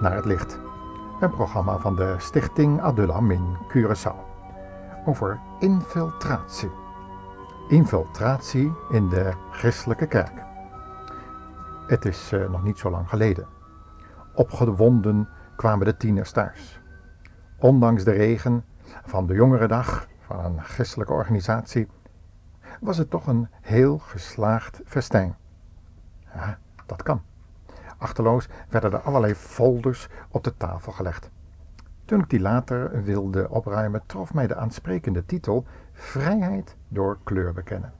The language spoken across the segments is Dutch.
Naar het Licht. Een programma van de Stichting Adullam in Curaçao. Over infiltratie. Infiltratie in de christelijke kerk. Het is uh, nog niet zo lang geleden. Opgewonden kwamen de tieners thuis. Ondanks de regen van de jongerendag van een christelijke organisatie was het toch een heel geslaagd festijn. Ja, dat kan. Achterloos werden er allerlei folders op de tafel gelegd. Toen ik die later wilde opruimen, trof mij de aansprekende titel Vrijheid door kleur bekennen.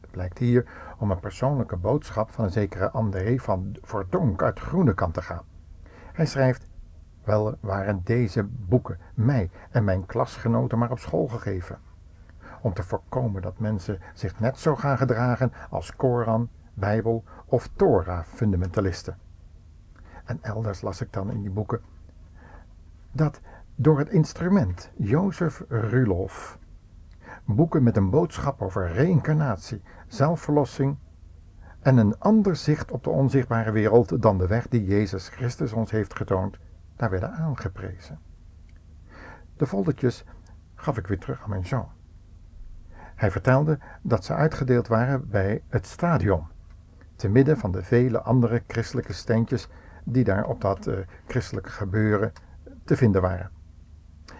Het blijkt hier om een persoonlijke boodschap van een zekere André van Verdonk uit Groenekant te gaan. Hij schrijft: Wel waren deze boeken mij en mijn klasgenoten maar op school gegeven. Om te voorkomen dat mensen zich net zo gaan gedragen als Koran, Bijbel of Torah-fundamentalisten. En elders las ik dan in die boeken dat door het instrument Jozef Rulof boeken met een boodschap over reïncarnatie, zelfverlossing en een ander zicht op de onzichtbare wereld dan de weg die Jezus Christus ons heeft getoond, daar werden aangeprezen. De foldertjes gaf ik weer terug aan mijn zoon. Hij vertelde dat ze uitgedeeld waren bij het stadion, te midden van de vele andere christelijke steentjes die daar op dat uh, christelijke gebeuren te vinden waren.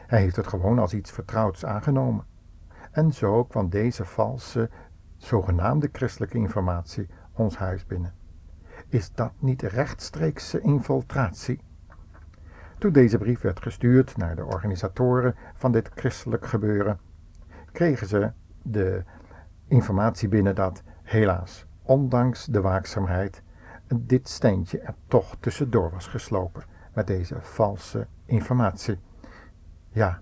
Hij heeft het gewoon als iets vertrouwds aangenomen. En zo kwam deze valse, zogenaamde christelijke informatie ons huis binnen. Is dat niet rechtstreekse infiltratie? Toen deze brief werd gestuurd naar de organisatoren van dit christelijk gebeuren, kregen ze de informatie binnen dat, helaas, ondanks de waakzaamheid, dit steentje er toch tussendoor was geslopen met deze valse informatie. Ja,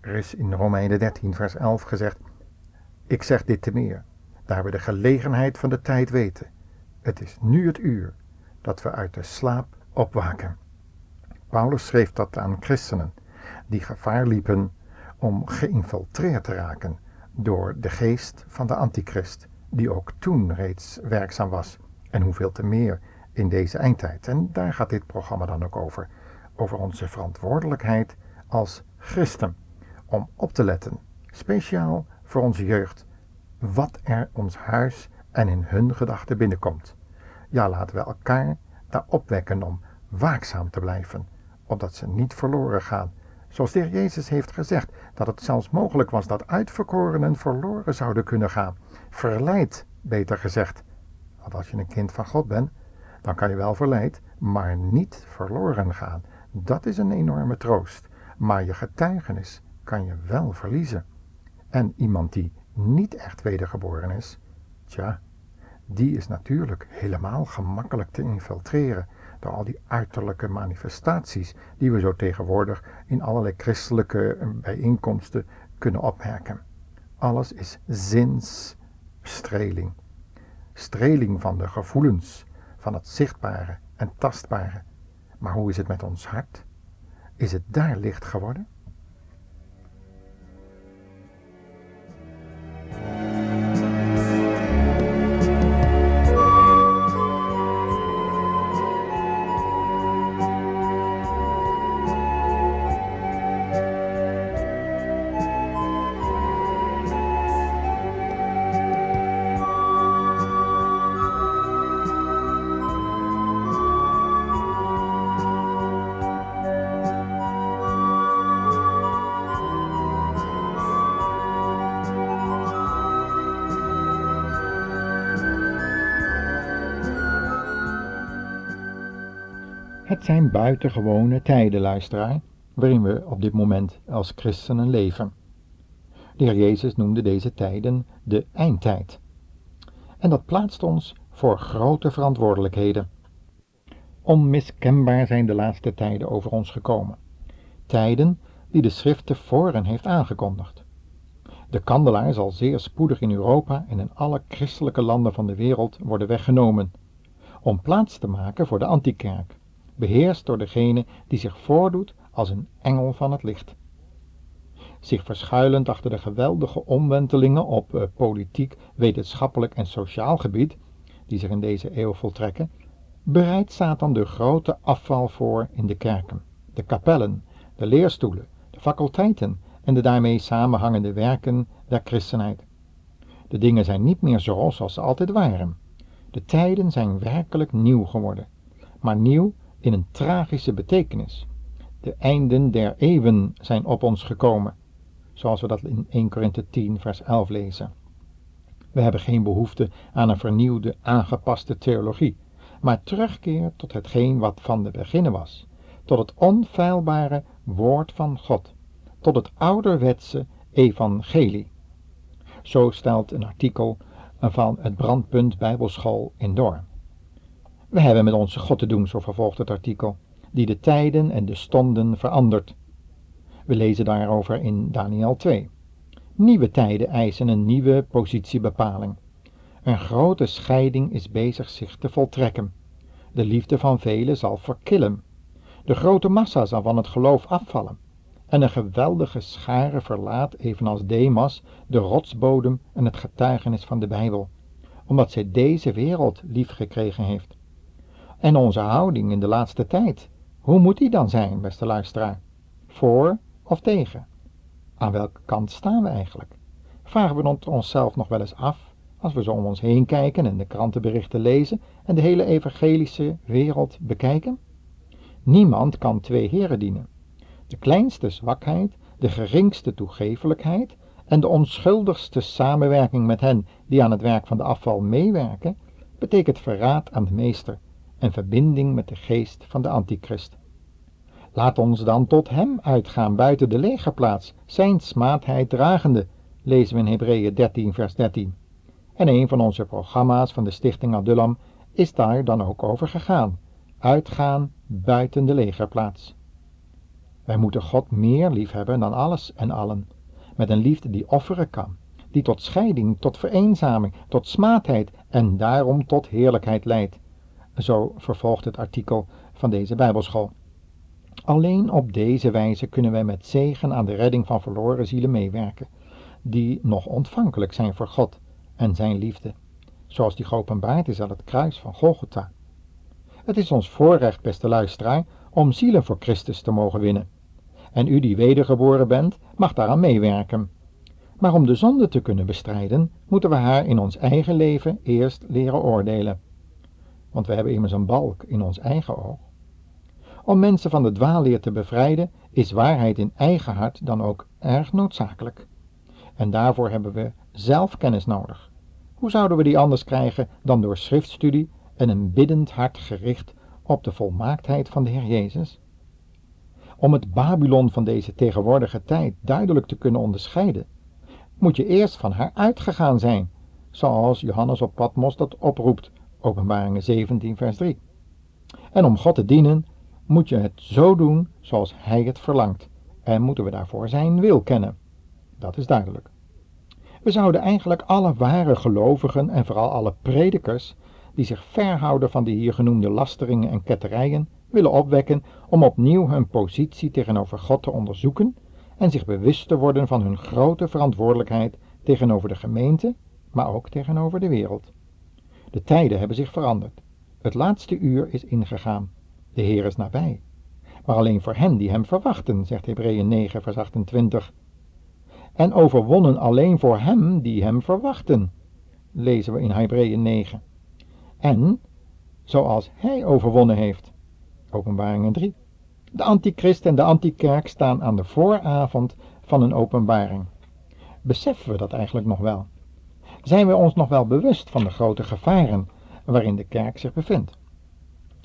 er is in Romeinen 13, vers 11 gezegd: Ik zeg dit te meer, daar we de gelegenheid van de tijd weten. Het is nu het uur dat we uit de slaap opwaken. Paulus schreef dat aan christenen die gevaar liepen om geïnfiltreerd te raken door de geest van de antichrist, die ook toen reeds werkzaam was en hoeveel te meer in deze eindtijd. En daar gaat dit programma dan ook over. Over onze verantwoordelijkheid als christen. Om op te letten, speciaal voor onze jeugd, wat er ons huis en in hun gedachten binnenkomt. Ja, laten we elkaar daar opwekken om waakzaam te blijven, opdat ze niet verloren gaan. Zoals de heer Jezus heeft gezegd, dat het zelfs mogelijk was dat uitverkorenen verloren zouden kunnen gaan. Verleid, beter gezegd. Want als je een kind van God bent, dan kan je wel verleid, maar niet verloren gaan. Dat is een enorme troost. Maar je getuigenis kan je wel verliezen. En iemand die niet echt wedergeboren is, tja, die is natuurlijk helemaal gemakkelijk te infiltreren door al die uiterlijke manifestaties die we zo tegenwoordig in allerlei christelijke bijeenkomsten kunnen opmerken. Alles is zinsstreling. Streling van de gevoelens, van het zichtbare en tastbare. Maar hoe is het met ons hart? Is het daar licht geworden? Het zijn buitengewone tijden, luisteraar, waarin we op dit moment als christenen leven. De heer Jezus noemde deze tijden de eindtijd. En dat plaatst ons voor grote verantwoordelijkheden. Onmiskenbaar zijn de laatste tijden over ons gekomen. Tijden die de schrift tevoren heeft aangekondigd. De kandelaar zal zeer spoedig in Europa en in alle christelijke landen van de wereld worden weggenomen, om plaats te maken voor de antikerk beheerst door degene die zich voordoet als een engel van het licht. Zich verschuilend achter de geweldige omwentelingen op uh, politiek, wetenschappelijk en sociaal gebied, die zich in deze eeuw voltrekken, bereidt Satan de grote afval voor in de kerken, de kapellen, de leerstoelen, de faculteiten en de daarmee samenhangende werken der christenheid. De dingen zijn niet meer zoals ze altijd waren. De tijden zijn werkelijk nieuw geworden, maar nieuw in een tragische betekenis. De einden der eeuwen zijn op ons gekomen, zoals we dat in 1 Korinthe 10 vers 11 lezen. We hebben geen behoefte aan een vernieuwde, aangepaste theologie, maar terugkeer tot hetgeen wat van de beginnen was, tot het onfeilbare woord van God, tot het ouderwetse evangelie. Zo stelt een artikel van het Brandpunt Bijbelschool in Doorn. We hebben met onze God te doen, zo vervolgt het artikel, die de tijden en de stonden verandert. We lezen daarover in Daniel 2. Nieuwe tijden eisen een nieuwe positiebepaling. Een grote scheiding is bezig zich te voltrekken. De liefde van velen zal verkillen. De grote massa zal van het geloof afvallen. En een geweldige schare verlaat, evenals Demas, de rotsbodem en het getuigenis van de Bijbel, omdat zij deze wereld lief gekregen heeft. En onze houding in de laatste tijd, hoe moet die dan zijn, beste luisteraar? Voor of tegen? Aan welke kant staan we eigenlijk? Vragen we het onszelf nog wel eens af, als we zo om ons heen kijken en de krantenberichten lezen en de hele evangelische wereld bekijken? Niemand kan twee heren dienen. De kleinste zwakheid, de geringste toegevelijkheid en de onschuldigste samenwerking met hen die aan het werk van de afval meewerken, betekent verraad aan de meester en verbinding met de geest van de antichrist. Laat ons dan tot hem uitgaan buiten de legerplaats, zijn smaadheid dragende, lezen we in Hebreeën 13 vers 13. En een van onze programma's van de stichting Adullam is daar dan ook over gegaan. Uitgaan buiten de legerplaats. Wij moeten God meer liefhebben dan alles en allen, met een liefde die offeren kan, die tot scheiding, tot vereenzaming, tot smaadheid en daarom tot heerlijkheid leidt. Zo vervolgt het artikel van deze Bijbelschool. Alleen op deze wijze kunnen wij met zegen aan de redding van verloren zielen meewerken, die nog ontvankelijk zijn voor God en zijn liefde, zoals die geopenbaard is aan het kruis van Golgotha. Het is ons voorrecht, beste luisteraar, om zielen voor Christus te mogen winnen. En u die wedergeboren bent, mag daaraan meewerken. Maar om de zonde te kunnen bestrijden, moeten we haar in ons eigen leven eerst leren oordelen. Want we hebben immers een balk in ons eigen oog. Om mensen van de dwaalleer te bevrijden, is waarheid in eigen hart dan ook erg noodzakelijk. En daarvoor hebben we zelfkennis nodig. Hoe zouden we die anders krijgen dan door schriftstudie en een biddend hart gericht op de volmaaktheid van de Heer Jezus? Om het Babylon van deze tegenwoordige tijd duidelijk te kunnen onderscheiden, moet je eerst van haar uitgegaan zijn, zoals Johannes op Patmos dat oproept, openbaringen 17 vers 3. En om God te dienen, moet je het zo doen zoals Hij het verlangt, en moeten we daarvoor Zijn wil kennen. Dat is duidelijk. We zouden eigenlijk alle ware gelovigen en vooral alle predikers die zich verhouden van de hier genoemde lasteringen en ketterijen willen opwekken om opnieuw hun positie tegenover God te onderzoeken en zich bewust te worden van hun grote verantwoordelijkheid tegenover de gemeente, maar ook tegenover de wereld. De tijden hebben zich veranderd. Het laatste uur is ingegaan. De Heer is nabij. Maar alleen voor hen die hem verwachten, zegt Hebreeën 9, vers 28. En overwonnen alleen voor hem die hem verwachten, lezen we in Hebreeën 9. En zoals hij overwonnen heeft. Openbaringen 3. De antichrist en de antikerk staan aan de vooravond van een openbaring. Beseffen we dat eigenlijk nog wel? Zijn we ons nog wel bewust van de grote gevaren waarin de kerk zich bevindt?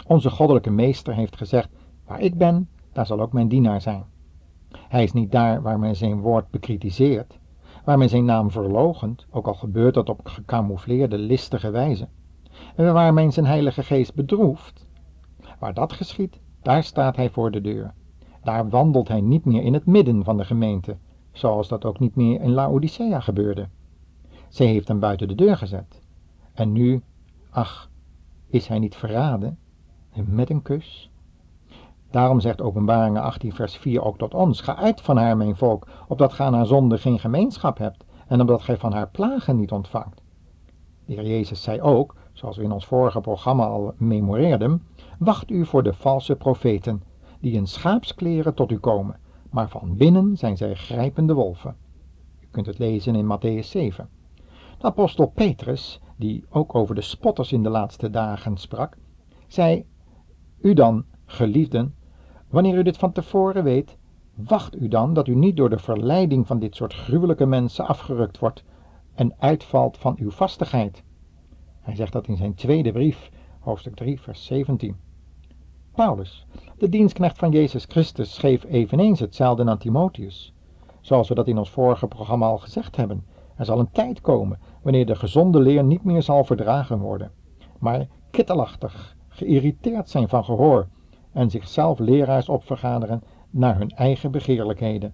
Onze goddelijke meester heeft gezegd, waar ik ben, daar zal ook mijn dienaar zijn. Hij is niet daar waar men zijn woord bekritiseert, waar men zijn naam verlogent, ook al gebeurt dat op gecamoufleerde, listige wijze, en waar men zijn heilige geest bedroeft. Waar dat geschiet, daar staat hij voor de deur. Daar wandelt hij niet meer in het midden van de gemeente, zoals dat ook niet meer in Laodicea gebeurde. Zij heeft hem buiten de deur gezet. En nu, ach, is hij niet verraden? met een kus. Daarom zegt Openbaringen 18 vers 4 ook tot ons, ga uit van haar mijn volk, opdat gij aan haar zonde geen gemeenschap hebt, en omdat gij van haar plagen niet ontvangt. De heer Jezus zei ook, zoals we in ons vorige programma al memoreerden, wacht u voor de valse profeten, die in schaapskleren tot u komen, maar van binnen zijn zij grijpende wolven. U kunt het lezen in Matthäus 7. De apostel Petrus, die ook over de spotters in de laatste dagen sprak, zei, u dan, geliefden, wanneer u dit van tevoren weet, wacht u dan dat u niet door de verleiding van dit soort gruwelijke mensen afgerukt wordt en uitvalt van uw vastigheid. Hij zegt dat in zijn tweede brief, hoofdstuk 3, vers 17. Paulus, de dienstknecht van Jezus Christus, schreef eveneens hetzelfde aan Timotheus. Zoals we dat in ons vorige programma al gezegd hebben. Er zal een tijd komen wanneer de gezonde leer niet meer zal verdragen worden, maar kittelachtig, geïrriteerd zijn van gehoor en zichzelf leraars opvergaderen naar hun eigen begeerlijkheden.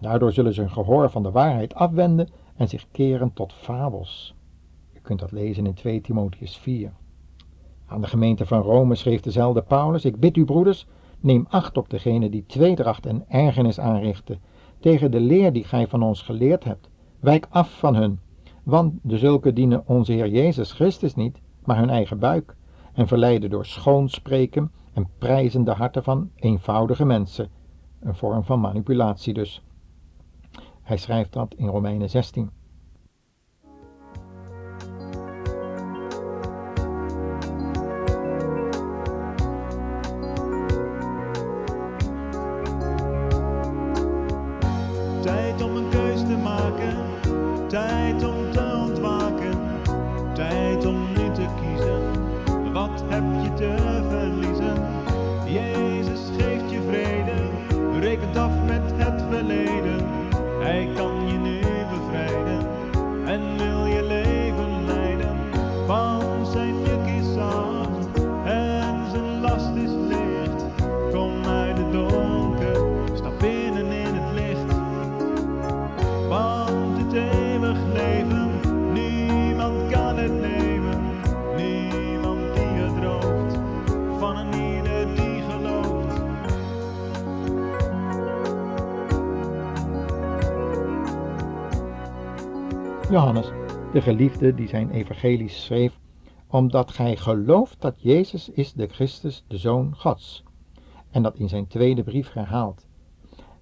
Daardoor zullen ze hun gehoor van de waarheid afwenden en zich keren tot fabels. U kunt dat lezen in 2 Timotheus 4. Aan de gemeente van Rome schreef dezelfde Paulus: Ik bid u, broeders, neem acht op degene die tweedracht en ergernis aanrichten tegen de leer die gij van ons geleerd hebt. Wijk af van hun, want de zulke dienen onze Heer Jezus Christus niet, maar hun eigen buik, en verleiden door schoonspreken en prijzen de harten van eenvoudige mensen. Een vorm van manipulatie dus. Hij schrijft dat in Romeinen 16. Johannes, de geliefde die zijn evangelie schreef, omdat gij gelooft dat Jezus is de Christus, de Zoon Gods. En dat in zijn tweede brief herhaalt.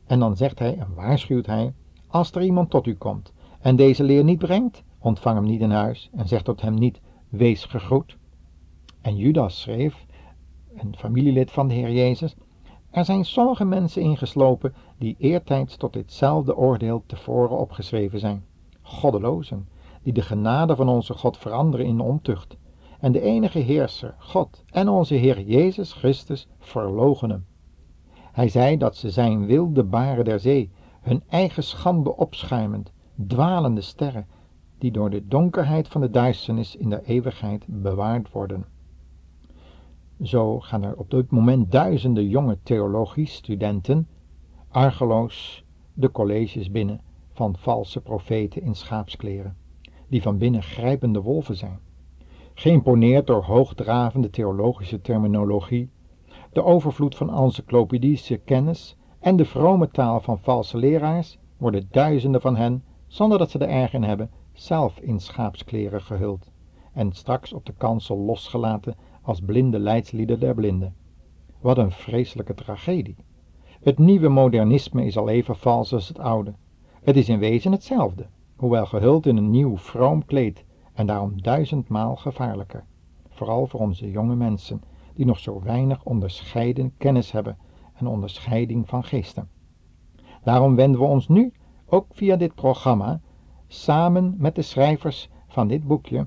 En dan zegt hij en waarschuwt hij, als er iemand tot u komt en deze leer niet brengt, ontvang hem niet in huis en zeg tot hem niet, wees gegroet. En Judas schreef, een familielid van de Heer Jezus, er zijn sommige mensen ingeslopen die eertijds tot ditzelfde oordeel tevoren opgeschreven zijn goddelozen, die de genade van onze God veranderen in ontucht, en de enige heerser, God en onze Heer Jezus Christus verloochenen. Hij zei dat ze zijn wilde baren der zee, hun eigen schande opschuimend, dwalende sterren, die door de donkerheid van de duisternis in de eeuwigheid bewaard worden. Zo gaan er op dit moment duizenden jonge theologiestudenten argeloos de colleges binnen van valse profeten in schaapskleren, die van binnen grijpende wolven zijn. Geïmponeerd door hoogdravende theologische terminologie, de overvloed van encyclopedische kennis en de vrome taal van valse leraars, worden duizenden van hen, zonder dat ze er erg in hebben, zelf in schaapskleren gehuld en straks op de kansel losgelaten als blinde leidslieden der blinden. Wat een vreselijke tragedie. Het nieuwe modernisme is al even vals als het oude. Het is in wezen hetzelfde, hoewel gehuld in een nieuw vroom kleed en daarom duizendmaal gevaarlijker. Vooral voor onze jonge mensen, die nog zo weinig onderscheiden kennis hebben en onderscheiding van geesten. Daarom wenden we ons nu, ook via dit programma, samen met de schrijvers van dit boekje,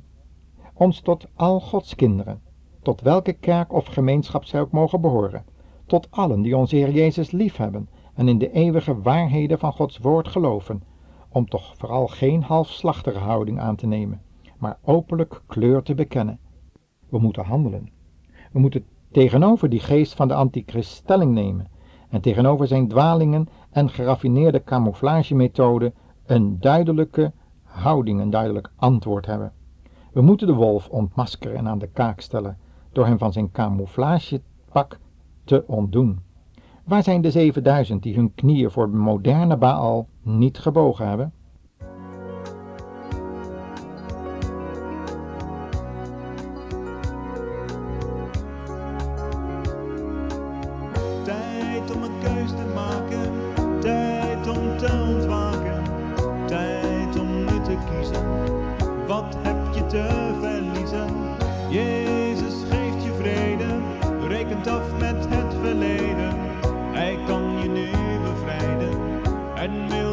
ons tot al Gods kinderen, tot welke kerk of gemeenschap zij ook mogen behoren, tot allen die onze Heer Jezus liefhebben en in de eeuwige waarheden van Gods woord geloven, om toch vooral geen halfslachtige houding aan te nemen, maar openlijk kleur te bekennen. We moeten handelen. We moeten tegenover die geest van de antichrist stelling nemen en tegenover zijn dwalingen en geraffineerde camouflagemethode een duidelijke houding, een duidelijk antwoord hebben. We moeten de wolf ontmaskeren en aan de kaak stellen door hem van zijn camouflagepak te ontdoen. Waar zijn de 7000 die hun knieën voor moderne Baal niet gebogen hebben? Tijd om een keus te maken, tijd om te ontwaken, tijd om nu te kiezen, wat heb je te vinden? Af